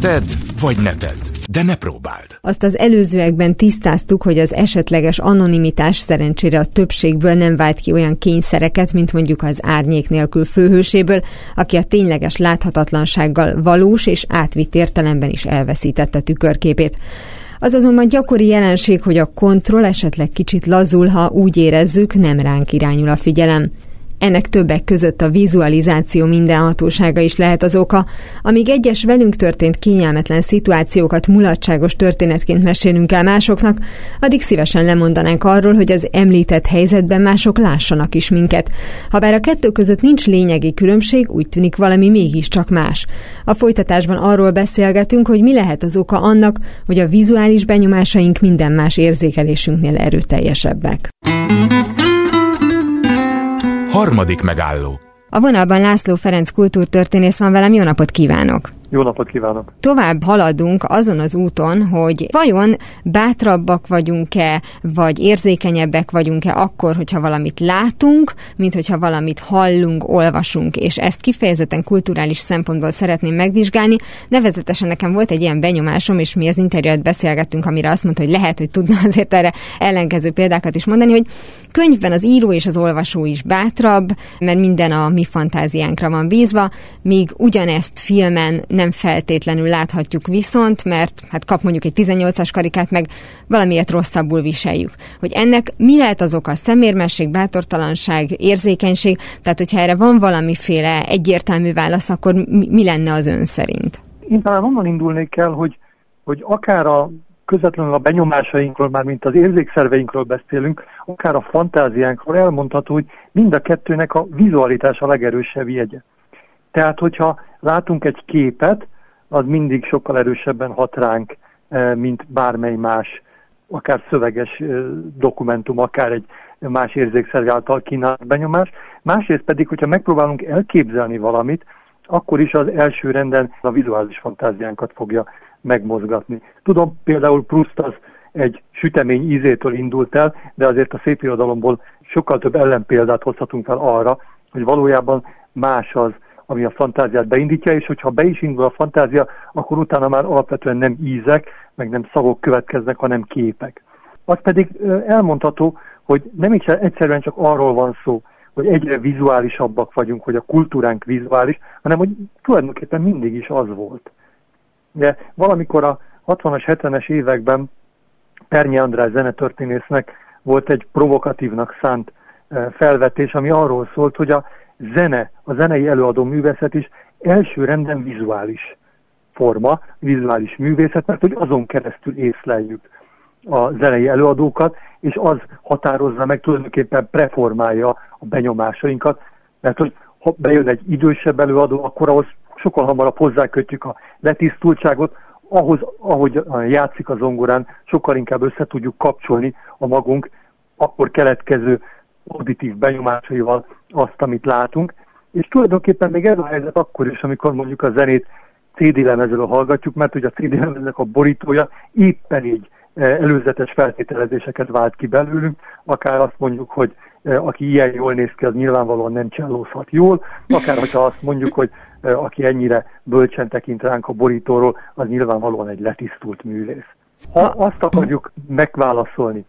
Tedd, vagy ne tedd de ne próbáld. Azt az előzőekben tisztáztuk, hogy az esetleges anonimitás szerencsére a többségből nem vált ki olyan kényszereket, mint mondjuk az árnyék nélkül főhőséből, aki a tényleges láthatatlansággal valós és átvitt értelemben is elveszítette tükörképét. Az azonban gyakori jelenség, hogy a kontroll esetleg kicsit lazul, ha úgy érezzük, nem ránk irányul a figyelem. Ennek többek között a vizualizáció mindenhatósága is lehet az oka, amíg egyes velünk történt kényelmetlen szituációkat mulatságos történetként mesélünk el másoknak, addig szívesen lemondanánk arról, hogy az említett helyzetben mások lássanak is minket. Habár a kettő között nincs lényegi különbség, úgy tűnik valami mégiscsak más. A folytatásban arról beszélgetünk, hogy mi lehet az oka annak, hogy a vizuális benyomásaink minden más érzékelésünknél erőteljesebbek. Harmadik megálló. A vonalban László Ferenc kultúrtörténész van velem, jó napot kívánok! Jó napot kívánok! Tovább haladunk azon az úton, hogy vajon bátrabbak vagyunk-e, vagy érzékenyebbek vagyunk-e akkor, hogyha valamit látunk, mint hogyha valamit hallunk, olvasunk, és ezt kifejezetten kulturális szempontból szeretném megvizsgálni. Nevezetesen nekem volt egy ilyen benyomásom, és mi az interjút beszélgettünk, amire azt mondta, hogy lehet, hogy tudna azért erre ellenkező példákat is mondani, hogy könyvben az író és az olvasó is bátrabb, mert minden a mi fantáziánkra van bízva, míg ugyanezt filmen nem feltétlenül láthatjuk viszont, mert hát kap mondjuk egy 18-as karikát, meg valamiért rosszabbul viseljük. Hogy ennek mi lehet az oka? Szemérmesség, bátortalanság, érzékenység? Tehát, hogyha erre van valamiféle egyértelmű válasz, akkor mi, mi lenne az ön szerint? Én talán onnan indulnék el, hogy, hogy akár a közvetlenül a benyomásainkról, már mint az érzékszerveinkről beszélünk, akár a fantáziánkról elmondható, hogy mind a kettőnek a vizualitás a legerősebb jegye. Tehát, hogyha látunk egy képet, az mindig sokkal erősebben hat ránk, eh, mint bármely más, akár szöveges eh, dokumentum, akár egy más érzékszerv által kínált benyomás. Másrészt pedig, hogyha megpróbálunk elképzelni valamit, akkor is az első renden a vizuális fantáziánkat fogja megmozgatni. Tudom, például Proust az egy sütemény ízétől indult el, de azért a szép irodalomból sokkal több ellenpéldát hozhatunk fel arra, hogy valójában más az, ami a fantáziát beindítja, és hogyha be is indul a fantázia, akkor utána már alapvetően nem ízek, meg nem szagok következnek, hanem képek. Az pedig elmondható, hogy nem is egyszerűen csak arról van szó, hogy egyre vizuálisabbak vagyunk, hogy a kultúránk vizuális, hanem hogy tulajdonképpen mindig is az volt. De valamikor a 60-as, 70-es években Pernyi András zenetörténésznek volt egy provokatívnak szánt felvetés, ami arról szólt, hogy a zene, a zenei előadó művészet is első renden vizuális forma, vizuális művészet, mert hogy azon keresztül észleljük a zenei előadókat, és az határozza meg, tulajdonképpen preformálja a benyomásainkat, mert hogy ha bejön egy idősebb előadó, akkor ahhoz sokkal hamarabb hozzákötjük a letisztultságot, ahhoz, ahogy játszik a zongorán, sokkal inkább össze tudjuk kapcsolni a magunk akkor keletkező auditív benyomásaival azt, amit látunk. És tulajdonképpen még ez a helyzet akkor is, amikor mondjuk a zenét CD lemezről hallgatjuk, mert ugye a CD lemeznek a borítója éppen így e, előzetes feltételezéseket vált ki belőlünk, akár azt mondjuk, hogy e, aki ilyen jól néz ki, az nyilvánvalóan nem csellózhat jól, akár hogyha azt mondjuk, hogy e, aki ennyire bölcsen tekint ránk a borítóról, az nyilvánvalóan egy letisztult művész. Ha azt akarjuk megválaszolni,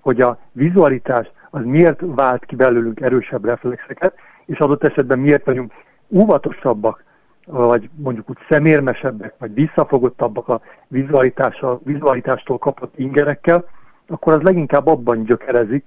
hogy a vizualitás az miért vált ki belőlünk erősebb reflexeket, és adott esetben miért vagyunk óvatosabbak, vagy mondjuk úgy szemérmesebbek, vagy visszafogottabbak a vizualitástól kapott ingerekkel, akkor az leginkább abban gyökerezik,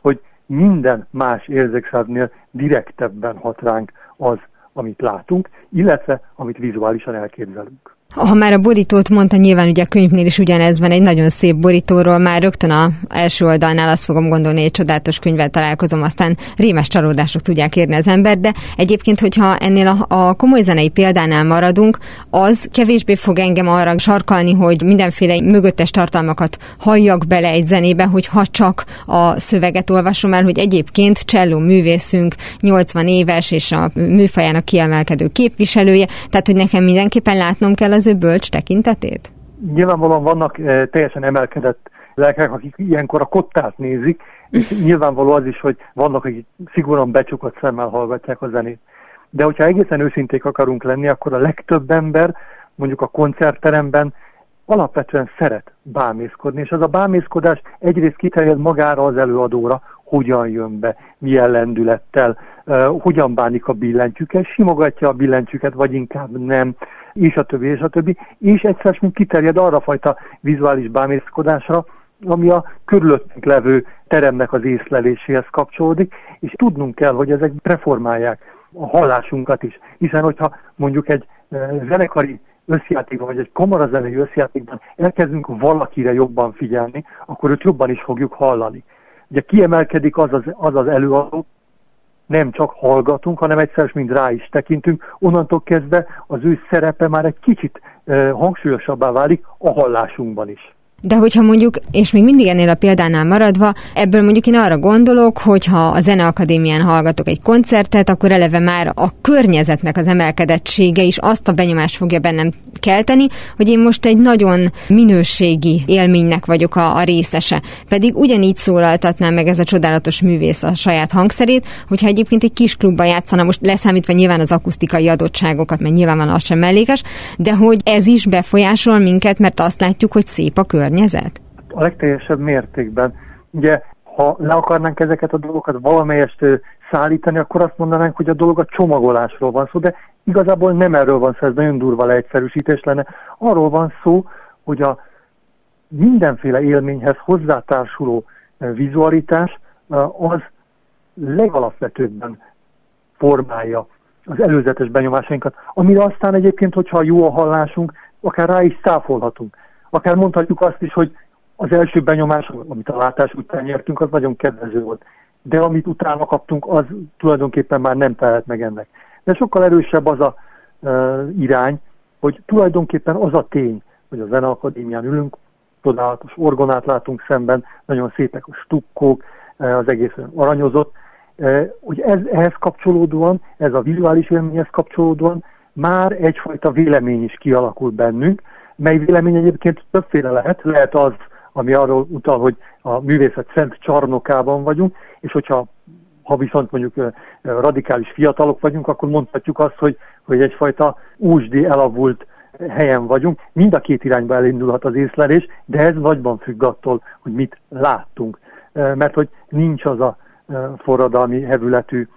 hogy minden más érzékszáznél direktebben hat ránk az, amit látunk, illetve amit vizuálisan elképzelünk. Ha már a borítót mondta, nyilván ugye a könyvnél is ugyanez van, egy nagyon szép borítóról, már rögtön a első oldalnál azt fogom gondolni, egy csodálatos könyvvel találkozom, aztán rémes csalódások tudják érni az ember, de egyébként, hogyha ennél a, a komoly zenei példánál maradunk, az kevésbé fog engem arra sarkalni, hogy mindenféle mögöttes tartalmakat halljak bele egy zenébe, hogy ha csak a szöveget olvasom el, hogy egyébként cselló művészünk, 80 éves és a műfajának kiemelkedő képviselője, tehát hogy nekem mindenképpen látnom kell az ő bölcs tekintetét? Nyilvánvalóan vannak e, teljesen emelkedett lelkek, akik ilyenkor a kottát nézik, és nyilvánvaló az is, hogy vannak, akik szigorúan becsukott szemmel hallgatják a zenét. De hogyha egészen őszinték akarunk lenni, akkor a legtöbb ember mondjuk a koncertteremben alapvetően szeret bámészkodni, és az a bámészkodás egyrészt kiterjed magára az előadóra, hogyan jön be, milyen lendülettel, hogyan bánik a billentyűkkel, simogatja a billentyűket, vagy inkább nem, és a többi, és a többi, és egyszer mint kiterjed arra fajta vizuális bámészkodásra, ami a körülöttünk levő teremnek az észleléséhez kapcsolódik, és tudnunk kell, hogy ezek reformálják a hallásunkat is. Hiszen, hogyha mondjuk egy zenekari összjátékban, vagy egy kamarazenei összjátékban elkezdünk valakire jobban figyelni, akkor őt jobban is fogjuk hallani. Ugye kiemelkedik az az, az, az előadó, nem csak hallgatunk, hanem egyszer mind rá is tekintünk, onnantól kezdve az ő szerepe már egy kicsit eh, hangsúlyosabbá válik a hallásunkban is. De hogyha mondjuk, és még mindig ennél a példánál maradva, ebből mondjuk én arra gondolok, hogy ha a Zeneakadémián hallgatok egy koncertet, akkor eleve már a környezetnek az emelkedettsége is azt a benyomást fogja bennem kelteni, hogy én most egy nagyon minőségi élménynek vagyok a, a részese. Pedig ugyanígy szólaltatnám meg ez a csodálatos művész a saját hangszerét, hogyha egyébként egy kis klubban játszana, most leszámítva nyilván az akusztikai adottságokat, mert nyilván van az sem mellékes, de hogy ez is befolyásol minket, mert azt látjuk, hogy szép a környezet környezet? A legteljesebb mértékben. Ugye, ha le akarnánk ezeket a dolgokat valamelyest szállítani, akkor azt mondanánk, hogy a dolog a csomagolásról van szó, de igazából nem erről van szó, ez nagyon durva leegyszerűsítés lenne. Arról van szó, hogy a mindenféle élményhez hozzátársuló vizualitás az legalapvetőbben formálja az előzetes benyomásainkat, amire aztán egyébként, hogyha jó a hallásunk, akár rá is száfolhatunk. Akár mondhatjuk azt is, hogy az első benyomás, amit a látás után nyertünk, az nagyon kedvező volt. De amit utána kaptunk, az tulajdonképpen már nem tehet meg ennek. De sokkal erősebb az a uh, irány, hogy tulajdonképpen az a tény, hogy a Zeneakadémián ülünk, csodálatos orgonát látunk szemben, nagyon szépek a stukkók, az egész aranyozott, hogy ez, ehhez kapcsolódóan, ez a vizuális élményhez kapcsolódóan már egyfajta vélemény is kialakul bennünk, mely vélemény egyébként többféle lehet. Lehet az, ami arról utal, hogy a művészet szent csarnokában vagyunk, és hogyha ha viszont mondjuk radikális fiatalok vagyunk, akkor mondhatjuk azt, hogy, hogy egyfajta úsdi elavult helyen vagyunk. Mind a két irányba elindulhat az észlelés, de ez nagyban függ attól, hogy mit láttunk. Mert hogy nincs az a forradalmi hevületű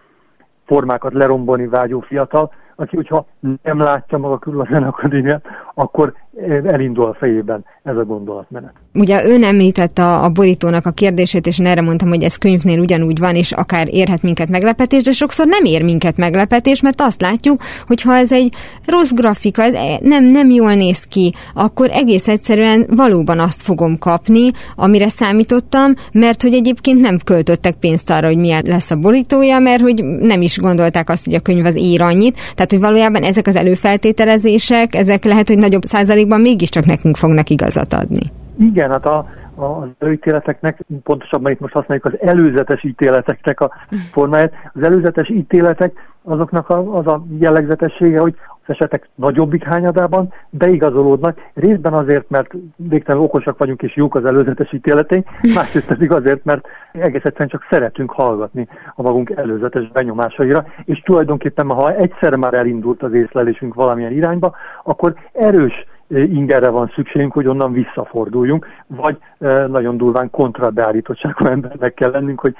formákat lerombolni vágyó fiatal, aki, hogyha nem látja maga körül a zenakadémiát, akkor elindul a fejében ez a gondolatmenet. Ugye ön említette a, a borítónak a kérdését, és én erre mondtam, hogy ez könyvnél ugyanúgy van, és akár érhet minket meglepetés, de sokszor nem ér minket meglepetés, mert azt látjuk, hogy ha ez egy rossz grafika, ez nem, nem jól néz ki, akkor egész egyszerűen valóban azt fogom kapni, amire számítottam, mert hogy egyébként nem költöttek pénzt arra, hogy milyen lesz a borítója, mert hogy nem is gondolták azt, hogy a könyv az ír annyit. Tehát, hogy valójában ezek az előfeltételezések, ezek lehet, hogy nagyobb százalékban mégiscsak nekünk fognak igazat adni. Igen, hát a, az előítéleteknek, pontosabban itt most használjuk az előzetes ítéleteknek a formáját. Az előzetes ítéletek azoknak a, az a jellegzetessége, hogy az esetek nagyobbik hányadában beigazolódnak, részben azért, mert végtelenül okosak vagyunk és jók az előzetes ítéleteink, másrészt pedig azért, mert egész egyszerűen csak szeretünk hallgatni a magunk előzetes benyomásaira, és tulajdonképpen ha egyszer már elindult az észlelésünk valamilyen irányba, akkor erős ingerre van szükségünk, hogy onnan visszaforduljunk, vagy nagyon durván kontrabeállítottságú embernek kell lennünk, hogy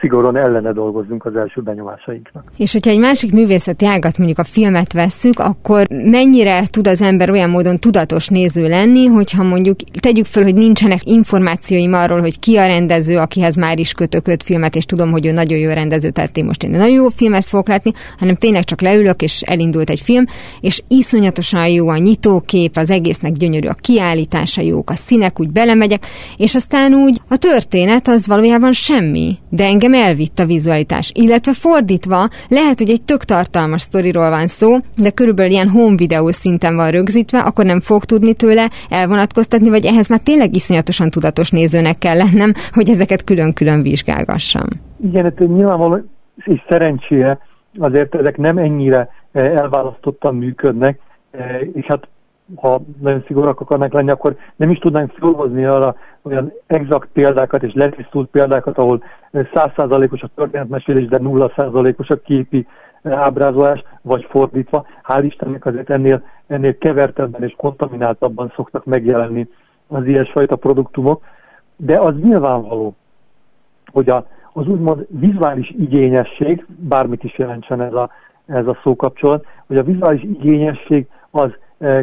szigorúan ellene dolgozzunk az első benyomásainknak. És hogyha egy másik művészeti ágat, mondjuk a filmet vesszük, akkor mennyire tud az ember olyan módon tudatos néző lenni, hogyha mondjuk tegyük föl, hogy nincsenek információim arról, hogy ki a rendező, akihez már is kötök öt filmet, és tudom, hogy ő nagyon jó rendező, tehát én most én nagyon jó filmet fogok látni, hanem tényleg csak leülök, és elindult egy film, és iszonyatosan jó a nyitókép, az egésznek gyönyörű a kiállítása, jók a színek, úgy belemegyek, és aztán úgy a történet az valójában semmi, de engem elvitt a vizualitás. Illetve fordítva, lehet, hogy egy tök tartalmas sztoriról van szó, de körülbelül ilyen home videó szinten van rögzítve, akkor nem fog tudni tőle elvonatkoztatni, vagy ehhez már tényleg iszonyatosan tudatos nézőnek kell lennem, hogy ezeket külön-külön vizsgálgassam. Igen, hát nyilvánvaló, és szerencsére azért ezek nem ennyire eh, elválasztottan működnek, eh, és hát ha nagyon szigorúak akarnak lenni, akkor nem is tudnánk felhozni arra olyan exakt példákat és letisztult példákat, ahol százszázalékos a történetmesélés, de nulla százalékos a képi ábrázolás, vagy fordítva. Hál' Istennek azért ennél, ennél kevertebben és kontamináltabban szoktak megjelenni az ilyesfajta produktumok, de az nyilvánvaló, hogy a, az úgymond vizuális igényesség, bármit is jelentsen ez a, ez a szókapcsolat, hogy a vizuális igényesség az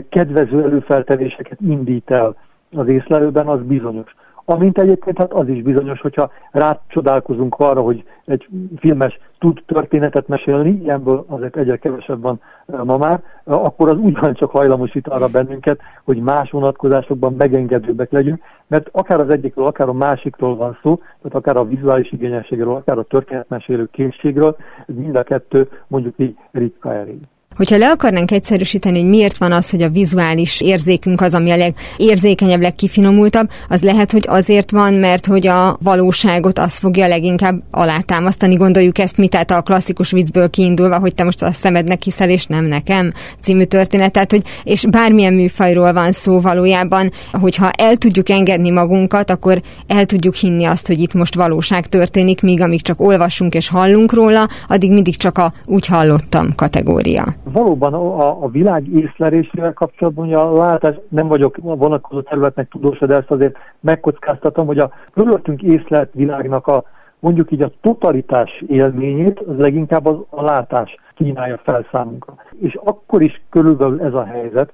kedvező előfeltevéseket indít el az észlelőben, az bizonyos. Amint egyébként hát az is bizonyos, hogyha rácsodálkozunk arra, hogy egy filmes tud történetet mesélni, ilyenből azért egyre kevesebb van ma már, akkor az ugyancsak hajlamosít arra bennünket, hogy más vonatkozásokban megengedőbbek legyünk, mert akár az egyikről, akár a másikról van szó, tehát akár a vizuális igényességről, akár a történetmesélő készségről, mind a kettő mondjuk így ritka elég. Hogyha le akarnánk egyszerűsíteni, hogy miért van az, hogy a vizuális érzékünk az, ami a legérzékenyebb, legkifinomultabb, az lehet, hogy azért van, mert hogy a valóságot az fogja leginkább alátámasztani. Gondoljuk ezt mi, tehát a klasszikus viccből kiindulva, hogy te most a szemednek hiszel, és nem nekem című történet. Tehát, hogy, és bármilyen műfajról van szó valójában, hogyha el tudjuk engedni magunkat, akkor el tudjuk hinni azt, hogy itt most valóság történik, míg amíg csak olvasunk és hallunk róla, addig mindig csak a úgy hallottam kategória valóban a, a világ észlelésével kapcsolatban, hogy a látás, nem vagyok a vonakozó területnek tudósa, de ezt azért megkockáztatom, hogy a körülöttünk észlelt világnak a mondjuk így a totalitás élményét, az leginkább az, a látás kínálja fel számunkra. És akkor is körülbelül ez a helyzet,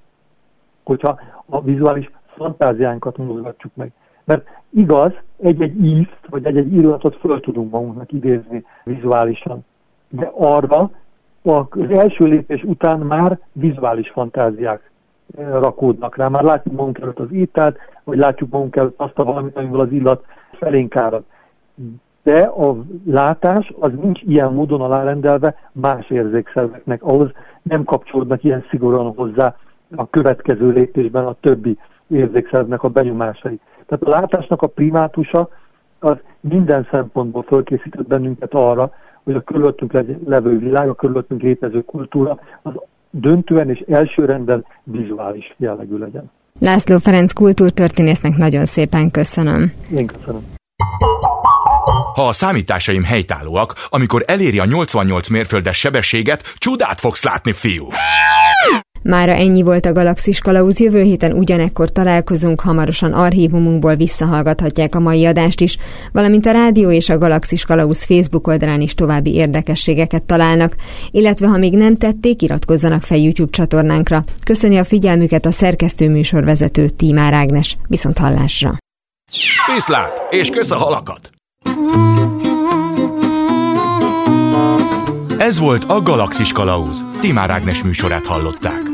hogyha a vizuális fantáziánkat mozgatjuk meg. Mert igaz, egy-egy ízt, vagy egy-egy illata föl tudunk magunknak idézni vizuálisan, de arra az első lépés után már vizuális fantáziák eh, rakódnak rá. Már látjuk magunk előtt az ételt, vagy látjuk magunk előtt azt a valamit, amivel az illat felénk árad. De a látás az nincs ilyen módon alárendelve más érzékszerveknek, ahhoz nem kapcsolódnak ilyen szigorúan hozzá a következő lépésben a többi érzékszervnek a benyomásai. Tehát a látásnak a primátusa az minden szempontból fölkészített bennünket arra, hogy a körülöttünk levő világ, a körülöttünk létező kultúra az döntően és elsőrenden vizuális jellegű legyen. László Ferenc kultúrtörténésznek nagyon szépen köszönöm. Én köszönöm. Ha a számításaim helytállóak, amikor eléri a 88 mérföldes sebességet, csodát fogsz látni, fiú! Mára ennyi volt a Galaxis Kalauz, jövő héten ugyanekkor találkozunk, hamarosan archívumunkból visszahallgathatják a mai adást is, valamint a rádió és a Galaxis Kalauz Facebook oldalán is további érdekességeket találnak, illetve ha még nem tették, iratkozzanak fel YouTube csatornánkra. Köszöni a figyelmüket a szerkesztő műsorvezető Tímár Ágnes. Viszont hallásra! Viszlát, és kösz a halakat! Ez volt a Galaxis Kalauz. Timár Ágnes műsorát hallották.